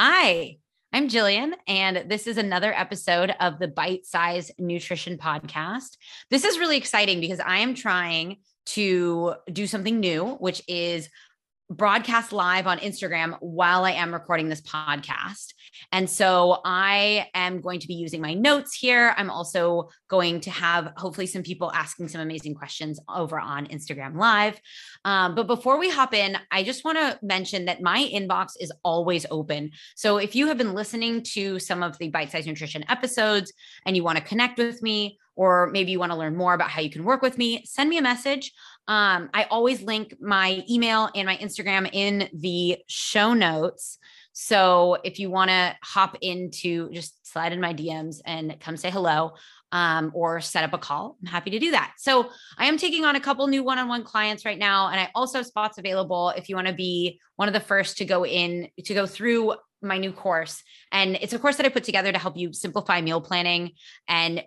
Hi, I'm Gillian, and this is another episode of the Bite Size Nutrition Podcast. This is really exciting because I am trying to do something new, which is broadcast live on Instagram while I am recording this podcast. And so I am going to be using my notes here. I'm also going to have hopefully some people asking some amazing questions over on Instagram Live. Um, but before we hop in, I just want to mention that my inbox is always open. So if you have been listening to some of the Bite Size Nutrition episodes and you want to connect with me, or maybe you want to learn more about how you can work with me, send me a message. Um, I always link my email and my Instagram in the show notes. So if you want to hop into just slide in my DMs and come say hello um, or set up a call, I'm happy to do that. So I am taking on a couple new one on one clients right now. And I also have spots available if you want to be one of the first to go in to go through my new course. And it's a course that I put together to help you simplify meal planning and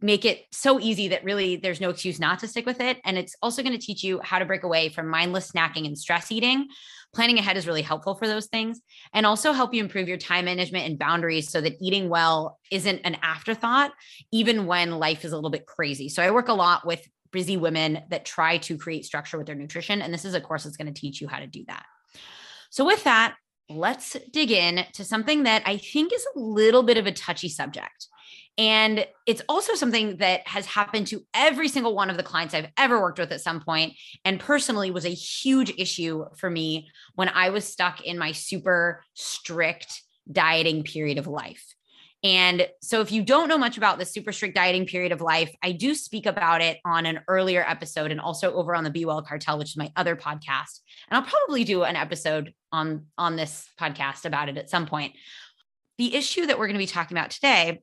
make it so easy that really there's no excuse not to stick with it. And it's also going to teach you how to break away from mindless snacking and stress eating. Planning ahead is really helpful for those things and also help you improve your time management and boundaries so that eating well isn't an afterthought, even when life is a little bit crazy. So I work a lot with busy women that try to create structure with their nutrition. And this is a course that's going to teach you how to do that. So, with that, let's dig in to something that I think is a little bit of a touchy subject. And it's also something that has happened to every single one of the clients I've ever worked with at some point, and personally was a huge issue for me when I was stuck in my super strict dieting period of life. And so, if you don't know much about the super strict dieting period of life, I do speak about it on an earlier episode and also over on the Be Well Cartel, which is my other podcast. And I'll probably do an episode on, on this podcast about it at some point. The issue that we're going to be talking about today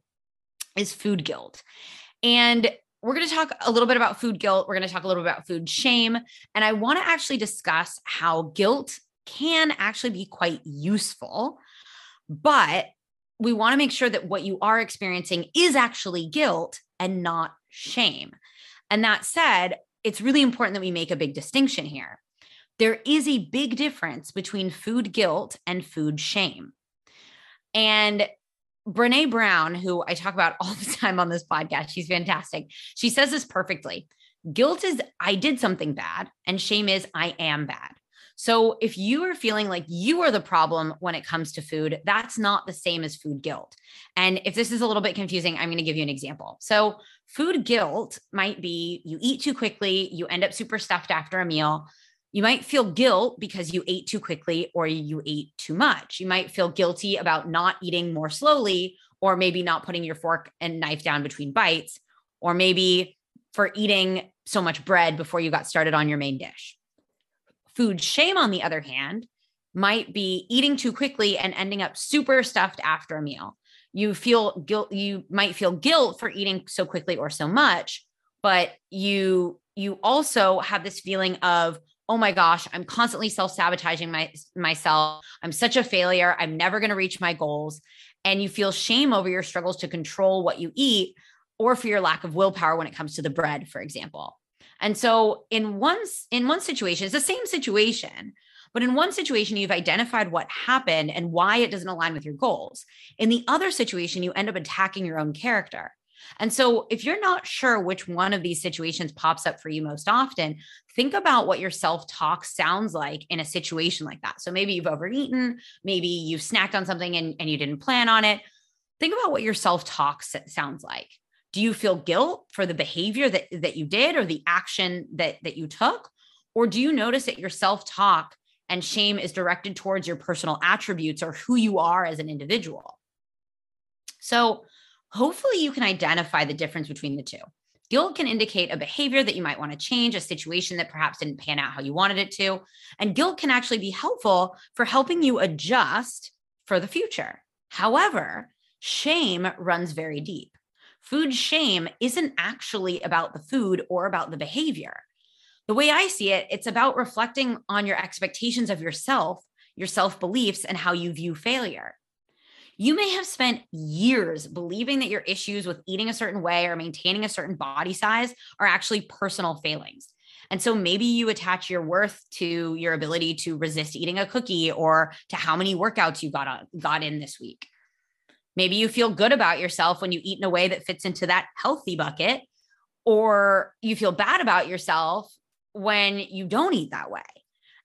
is food guilt. And we're going to talk a little bit about food guilt. We're going to talk a little bit about food shame. And I want to actually discuss how guilt can actually be quite useful. But we want to make sure that what you are experiencing is actually guilt and not shame. And that said, it's really important that we make a big distinction here. There is a big difference between food guilt and food shame. And Brene Brown, who I talk about all the time on this podcast, she's fantastic. She says this perfectly. Guilt is I did something bad, and shame is I am bad. So if you are feeling like you are the problem when it comes to food, that's not the same as food guilt. And if this is a little bit confusing, I'm going to give you an example. So food guilt might be you eat too quickly, you end up super stuffed after a meal. You might feel guilt because you ate too quickly or you ate too much. You might feel guilty about not eating more slowly or maybe not putting your fork and knife down between bites or maybe for eating so much bread before you got started on your main dish. Food shame, on the other hand, might be eating too quickly and ending up super stuffed after a meal. You feel guilt, you might feel guilt for eating so quickly or so much, but you you also have this feeling of oh my gosh, I'm constantly self-sabotaging my, myself. I'm such a failure. I'm never going to reach my goals. And you feel shame over your struggles to control what you eat or for your lack of willpower when it comes to the bread, for example. And so in one in one situation, it's the same situation, but in one situation you've identified what happened and why it doesn't align with your goals. In the other situation, you end up attacking your own character. And so, if you're not sure which one of these situations pops up for you most often, think about what your self talk sounds like in a situation like that. So, maybe you've overeaten, maybe you've snacked on something and, and you didn't plan on it. Think about what your self talk sounds like. Do you feel guilt for the behavior that, that you did or the action that, that you took? Or do you notice that your self talk and shame is directed towards your personal attributes or who you are as an individual? So, hopefully you can identify the difference between the two. Guilt can indicate a behavior that you might want to change, a situation that perhaps didn't pan out how you wanted it to. And guilt can actually be helpful for helping you adjust for the future. However, shame runs very deep. Food shame isn't actually about the food or about the behavior. The way I see it, it's about reflecting on your expectations of yourself, your self beliefs, and how you view failure. You may have spent years believing that your issues with eating a certain way or maintaining a certain body size are actually personal failings. And so maybe you attach your worth to your ability to resist eating a cookie or to how many workouts you got on, got in this week. Maybe you feel good about yourself when you eat in a way that fits into that healthy bucket, or you feel bad about yourself when you don't eat that way.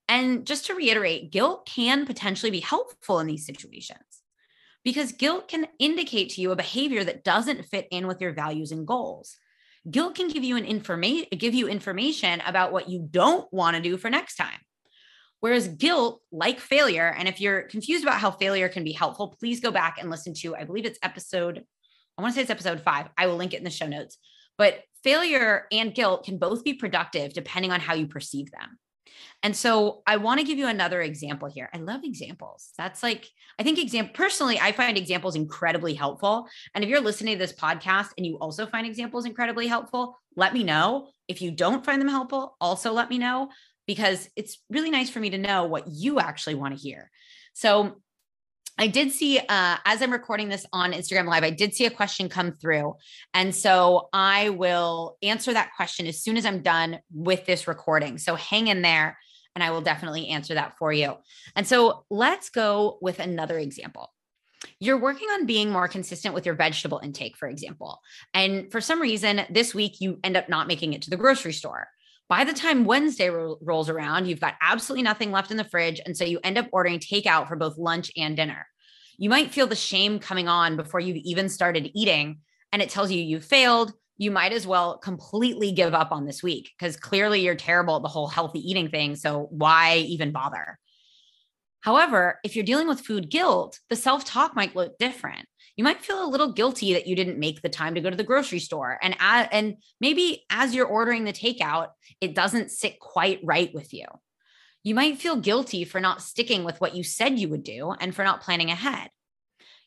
And just to reiterate, guilt can potentially be helpful in these situations because guilt can indicate to you a behavior that doesn't fit in with your values and goals. Guilt can give you an information give you information about what you don't want to do for next time. Whereas guilt, like failure, and if you're confused about how failure can be helpful, please go back and listen to, I believe it's episode, I want to say it's episode five. I will link it in the show notes. But failure and guilt can both be productive depending on how you perceive them. And so I want to give you another example here. I love examples. That's like, I think example personally, I find examples incredibly helpful. And if you're listening to this podcast and you also find examples incredibly helpful, let me know. If you don't find them helpful, also let me know because it's really nice for me to know what you actually want to hear. So I did see, uh, as I'm recording this on Instagram Live, I did see a question come through. And so I will answer that question as soon as I'm done with this recording. So hang in there and I will definitely answer that for you. And so let's go with another example. You're working on being more consistent with your vegetable intake, for example. And for some reason, this week you end up not making it to the grocery store. By the time Wednesday ro- rolls around, you've got absolutely nothing left in the fridge. And so you end up ordering takeout for both lunch and dinner. You might feel the shame coming on before you've even started eating, and it tells you you failed. You might as well completely give up on this week because clearly you're terrible at the whole healthy eating thing. So why even bother? However, if you're dealing with food guilt, the self talk might look different you might feel a little guilty that you didn't make the time to go to the grocery store. And and maybe as you're ordering the takeout it doesn't sit quite right with you. You might feel guilty for not sticking with what you said you would do and for not planning ahead.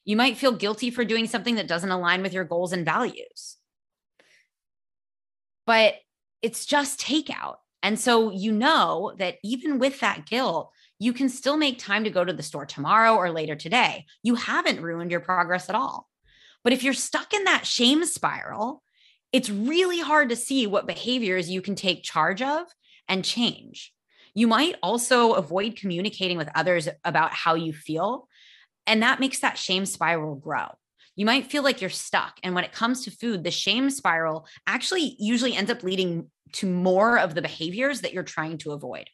You might feel guilty for doing something that doesn't align with your goals and values. But it's just takeout. And so you know that even with that guilt you can still make time to go to the store tomorrow or later today. You haven't ruined your progress at all. But if you're stuck in that shame spiral, it's really hard to see what behaviors you can take charge of and change. You might also avoid communicating with others about how you feel, and that makes that shame spiral grow. You might feel like you're stuck. And when it comes to food, the shame spiral actually usually ends up leading to more of the behaviors that you're trying to avoid.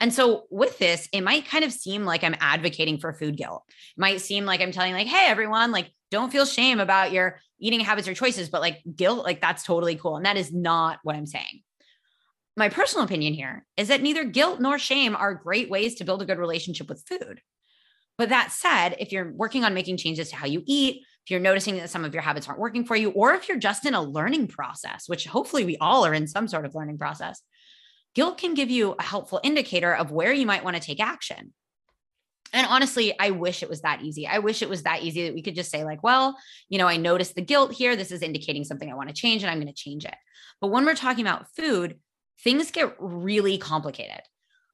And so with this, it might kind of seem like I'm advocating for food guilt. It might seem like I'm telling like, hey, everyone, like don't feel shame about your eating habits or choices, but like guilt, like that's totally cool. And that is not what I'm saying. My personal opinion here is that neither guilt nor shame are great ways to build a good relationship with food. But that said, if you're working on making changes to how you eat, if you're noticing that some of your habits aren't working for you, or if you're just in a learning process, which hopefully we all are in some sort of learning process, guilt can give you a helpful indicator of where you might want to take action. And honestly, I wish it was that easy. I wish it was that easy that we could just say, like, well, you know, I noticed the guilt here. This is indicating something I want to change and I'm going to change it. But when we're talking about food, things get really complicated.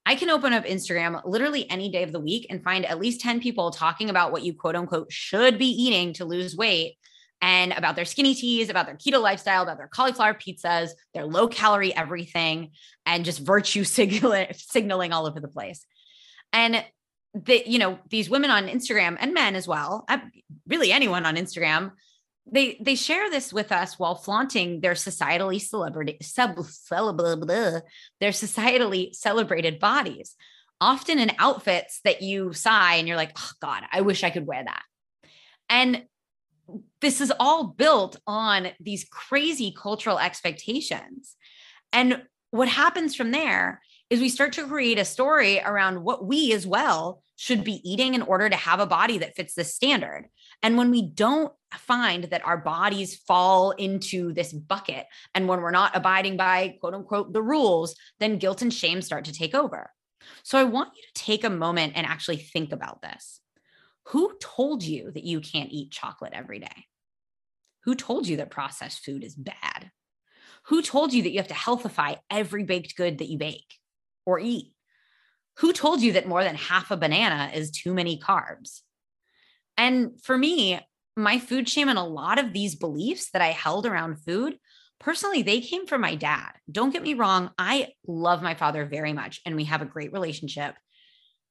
I can open up Instagram literally any day of the week and find at least 10 people talking about what you quote unquote should be eating to lose weight and about their skinny teas, about their keto lifestyle, about their cauliflower pizzas, their low calorie everything, and just virtue signaling all over the place. And the, you know, these women on Instagram and men as well, really anyone on Instagram, they they share this with us while flaunting their societally celebrity sub, their societally celebrated bodies, often in outfits that you sigh and you're like, oh God, I wish I could wear that. And this is all built on these crazy cultural expectations. And what happens from there is we start to create a story around what we as well should be eating in order to have a body that fits this standard. And when we don't find that our bodies fall into this bucket, and when we're not abiding by quote unquote the rules, then guilt and shame start to take over. So I want you to take a moment and actually think about this. Who told you that you can't eat chocolate every day? Who told you that processed food is bad? Who told you that you have to healthify every baked good that you bake or eat? Who told you that more than half a banana is too many carbs? And for me, my food shame and a lot of these beliefs that I held around food personally, they came from my dad. Don't get me wrong, I love my father very much and we have a great relationship.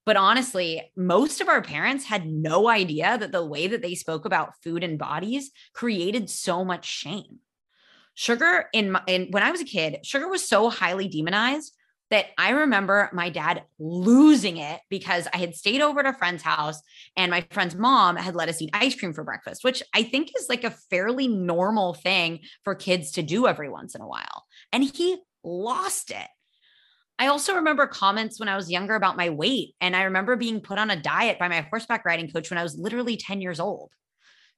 But honestly, most of our parents had no idea that the way that they spoke about food and bodies created so much shame. Sugar in, my, in when I was a kid, sugar was so highly demonized that I remember my dad losing it because I had stayed over at a friend's house and my friend's mom had let us eat ice cream for breakfast, which I think is like a fairly normal thing for kids to do every once in a while. And he lost it. I also remember comments when I was younger about my weight. And I remember being put on a diet by my horseback riding coach when I was literally 10 years old.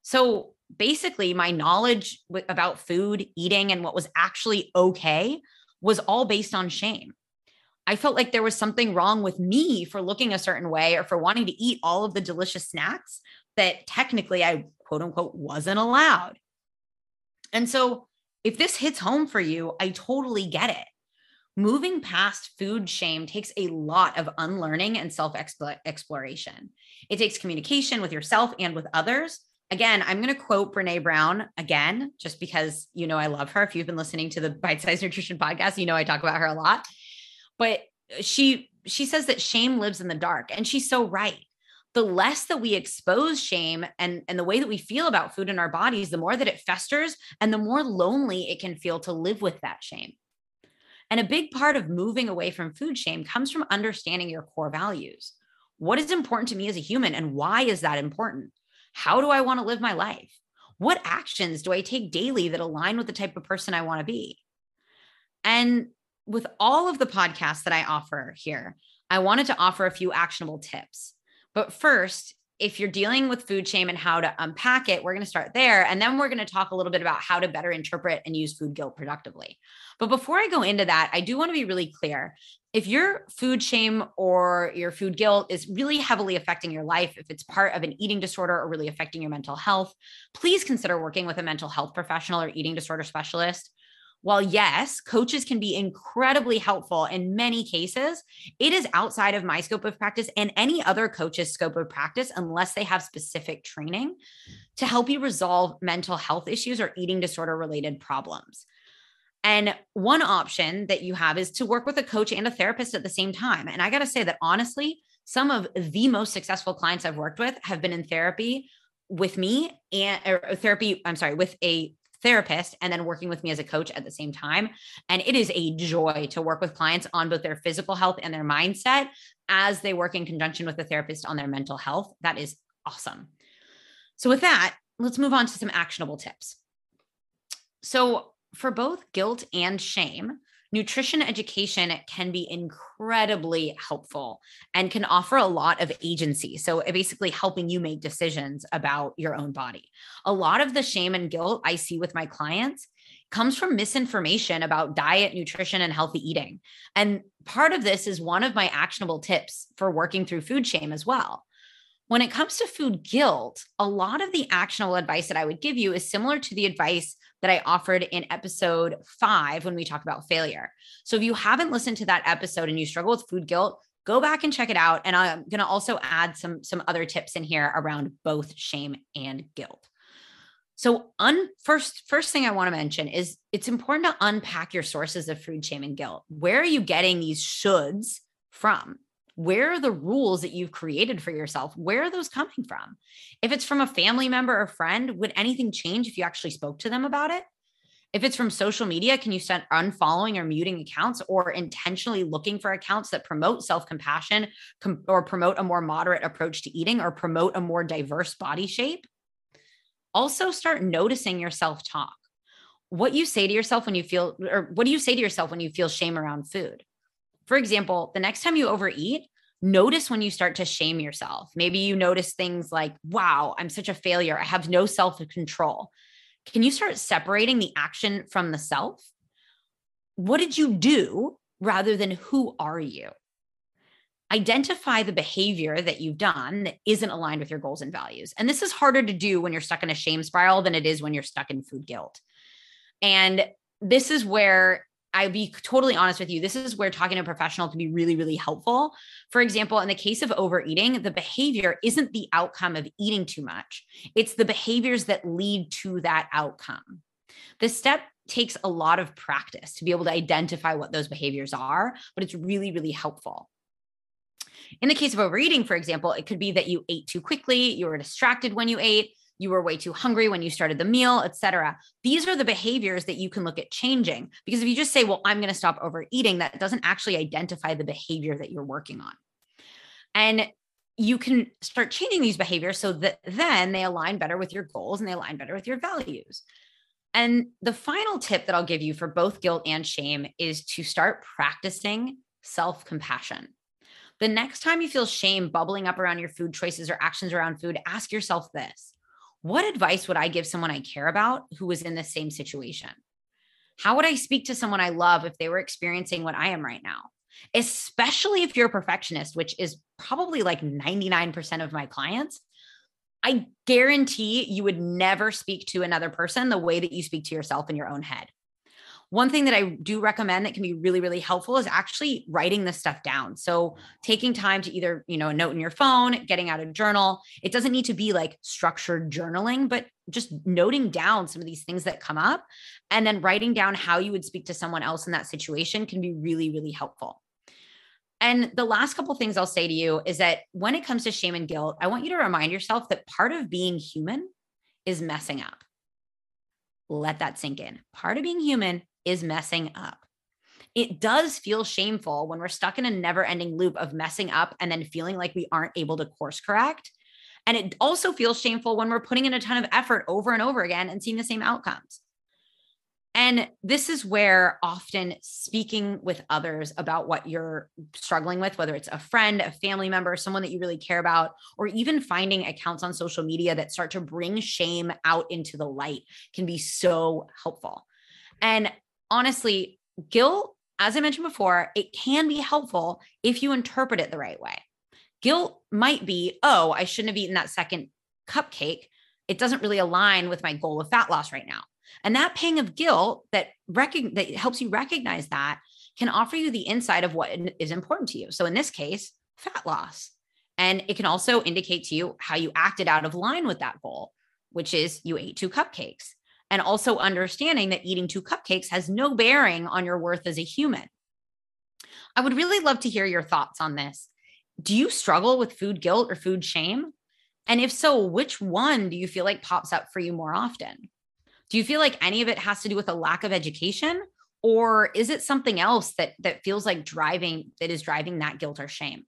So basically, my knowledge about food, eating, and what was actually okay was all based on shame. I felt like there was something wrong with me for looking a certain way or for wanting to eat all of the delicious snacks that technically I quote unquote wasn't allowed. And so, if this hits home for you, I totally get it moving past food shame takes a lot of unlearning and self exploration. It takes communication with yourself and with others. Again, I'm going to quote Brene Brown again, just because you know I love her. If you've been listening to the Bite Size Nutrition podcast, you know I talk about her a lot. But she she says that shame lives in the dark, and she's so right. The less that we expose shame and, and the way that we feel about food in our bodies, the more that it festers and the more lonely it can feel to live with that shame. And a big part of moving away from food shame comes from understanding your core values. What is important to me as a human, and why is that important? How do I want to live my life? What actions do I take daily that align with the type of person I want to be? And with all of the podcasts that I offer here, I wanted to offer a few actionable tips. But first, if you're dealing with food shame and how to unpack it, we're going to start there. And then we're going to talk a little bit about how to better interpret and use food guilt productively. But before I go into that, I do want to be really clear. If your food shame or your food guilt is really heavily affecting your life, if it's part of an eating disorder or really affecting your mental health, please consider working with a mental health professional or eating disorder specialist while yes, coaches can be incredibly helpful in many cases, it is outside of my scope of practice and any other coach's scope of practice unless they have specific training to help you resolve mental health issues or eating disorder related problems. And one option that you have is to work with a coach and a therapist at the same time. And I got to say that honestly, some of the most successful clients I've worked with have been in therapy with me and therapy, I'm sorry, with a therapist and then working with me as a coach at the same time. And it is a joy to work with clients on both their physical health and their mindset as they work in conjunction with the therapist on their mental health. That is awesome. So, with that, let's move on to some actionable tips. So, for both guilt and shame, nutrition education can be incredibly helpful and can offer a lot of agency. So, basically, helping you make decisions about your own body. A lot of the shame and guilt I see with my clients comes from misinformation about diet, nutrition, and healthy eating. And part of this is one of my actionable tips for working through food shame as well. When it comes to food guilt, a lot of the actionable advice that I would give you is similar to the advice that I offered in episode five when we talk about failure. So if you haven't listened to that episode and you struggle with food guilt, go back and check it out. And I'm going to also add some, some other tips in here around both shame and guilt. So, un, first, first thing I want to mention is it's important to unpack your sources of food shame and guilt. Where are you getting these shoulds from? Where are the rules that you've created for yourself? Where are those coming from? If it's from a family member or friend, would anything change if you actually spoke to them about it? If it's from social media, can you start unfollowing or muting accounts or intentionally looking for accounts that promote self compassion com- or promote a more moderate approach to eating or promote a more diverse body shape? Also, start noticing your self talk. What you say to yourself when you feel, or what do you say to yourself when you feel shame around food? For example, the next time you overeat, notice when you start to shame yourself. Maybe you notice things like, wow, I'm such a failure. I have no self control. Can you start separating the action from the self? What did you do rather than who are you? Identify the behavior that you've done that isn't aligned with your goals and values. And this is harder to do when you're stuck in a shame spiral than it is when you're stuck in food guilt. And this is where I'd be totally honest with you. This is where talking to a professional can be really, really helpful. For example, in the case of overeating, the behavior isn't the outcome of eating too much, it's the behaviors that lead to that outcome. The step takes a lot of practice to be able to identify what those behaviors are, but it's really, really helpful. In the case of overeating, for example, it could be that you ate too quickly, you were distracted when you ate, you were way too hungry when you started the meal, etc. These are the behaviors that you can look at changing because if you just say, "Well, I'm going to stop overeating," that doesn't actually identify the behavior that you're working on. And you can start changing these behaviors so that then they align better with your goals and they align better with your values. And the final tip that I'll give you for both guilt and shame is to start practicing self compassion. The next time you feel shame bubbling up around your food choices or actions around food, ask yourself this What advice would I give someone I care about who was in the same situation? How would I speak to someone I love if they were experiencing what I am right now? Especially if you're a perfectionist, which is probably like 99% of my clients. I guarantee you would never speak to another person the way that you speak to yourself in your own head. One thing that I do recommend that can be really, really helpful is actually writing this stuff down. So mm. taking time to either, you know, a note in your phone, getting out a journal. It doesn't need to be like structured journaling, but just noting down some of these things that come up and then writing down how you would speak to someone else in that situation can be really, really helpful. And the last couple things I'll say to you is that when it comes to shame and guilt, I want you to remind yourself that part of being human is messing up. Let that sink in. Part of being human is messing up. It does feel shameful when we're stuck in a never ending loop of messing up and then feeling like we aren't able to course correct. And it also feels shameful when we're putting in a ton of effort over and over again and seeing the same outcomes. And this is where often speaking with others about what you're struggling with, whether it's a friend, a family member, someone that you really care about, or even finding accounts on social media that start to bring shame out into the light can be so helpful. And honestly, guilt, as I mentioned before, it can be helpful if you interpret it the right way. Guilt might be, oh, I shouldn't have eaten that second cupcake. It doesn't really align with my goal of fat loss right now. And that pang of guilt that rec- that helps you recognize that can offer you the insight of what is important to you. So in this case, fat loss. And it can also indicate to you how you acted out of line with that goal, which is you ate two cupcakes and also understanding that eating two cupcakes has no bearing on your worth as a human. I would really love to hear your thoughts on this. Do you struggle with food guilt or food shame? And if so, which one do you feel like pops up for you more often? Do you feel like any of it has to do with a lack of education? Or is it something else that that feels like driving that is driving that guilt or shame?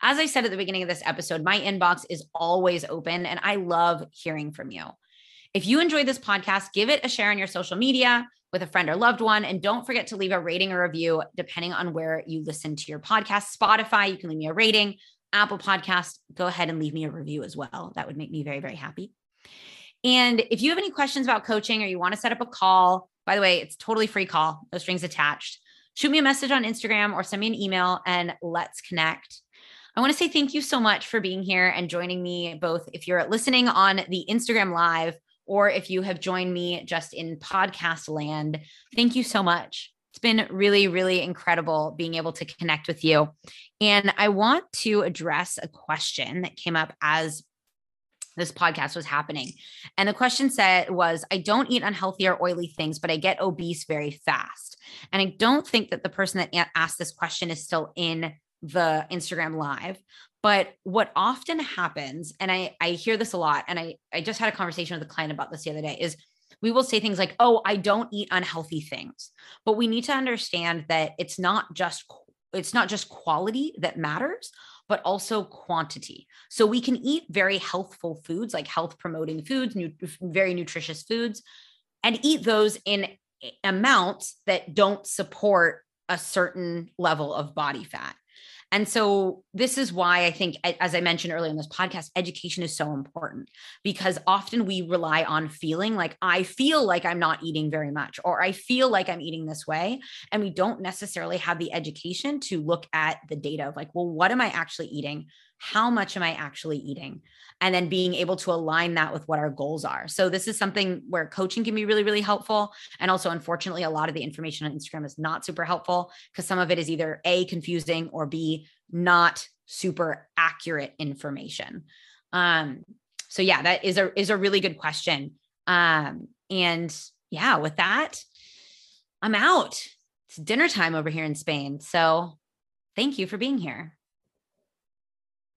As I said at the beginning of this episode, my inbox is always open and I love hearing from you. If you enjoyed this podcast, give it a share on your social media with a friend or loved one. And don't forget to leave a rating or review depending on where you listen to your podcast. Spotify, you can leave me a rating. Apple Podcast, go ahead and leave me a review as well. That would make me very, very happy. And if you have any questions about coaching or you want to set up a call, by the way, it's totally free call, no strings attached. Shoot me a message on Instagram or send me an email and let's connect. I want to say thank you so much for being here and joining me, both if you're listening on the Instagram Live or if you have joined me just in podcast land, thank you so much. It's been really, really incredible being able to connect with you. And I want to address a question that came up as this podcast was happening. And the question said was I don't eat unhealthy or oily things, but I get obese very fast. And I don't think that the person that asked this question is still in the Instagram live. But what often happens, and I, I hear this a lot, and I, I just had a conversation with a client about this the other day, is we will say things like, oh, I don't eat unhealthy things. But we need to understand that it's not just it's not just quality that matters, but also quantity. So we can eat very healthful foods, like health promoting foods, nu- very nutritious foods, and eat those in eh, amounts that don't support a certain level of body fat. And so this is why I think, as I mentioned earlier in this podcast, education is so important because often we rely on feeling like I feel like I'm not eating very much, or I feel like I'm eating this way. And we don't necessarily have the education to look at the data of like, well, what am I actually eating? How much am I actually eating? and then being able to align that with what our goals are. So this is something where coaching can be really really helpful and also unfortunately a lot of the information on Instagram is not super helpful because some of it is either a confusing or b not super accurate information. Um so yeah, that is a is a really good question. Um and yeah, with that, I'm out. It's dinner time over here in Spain. So thank you for being here.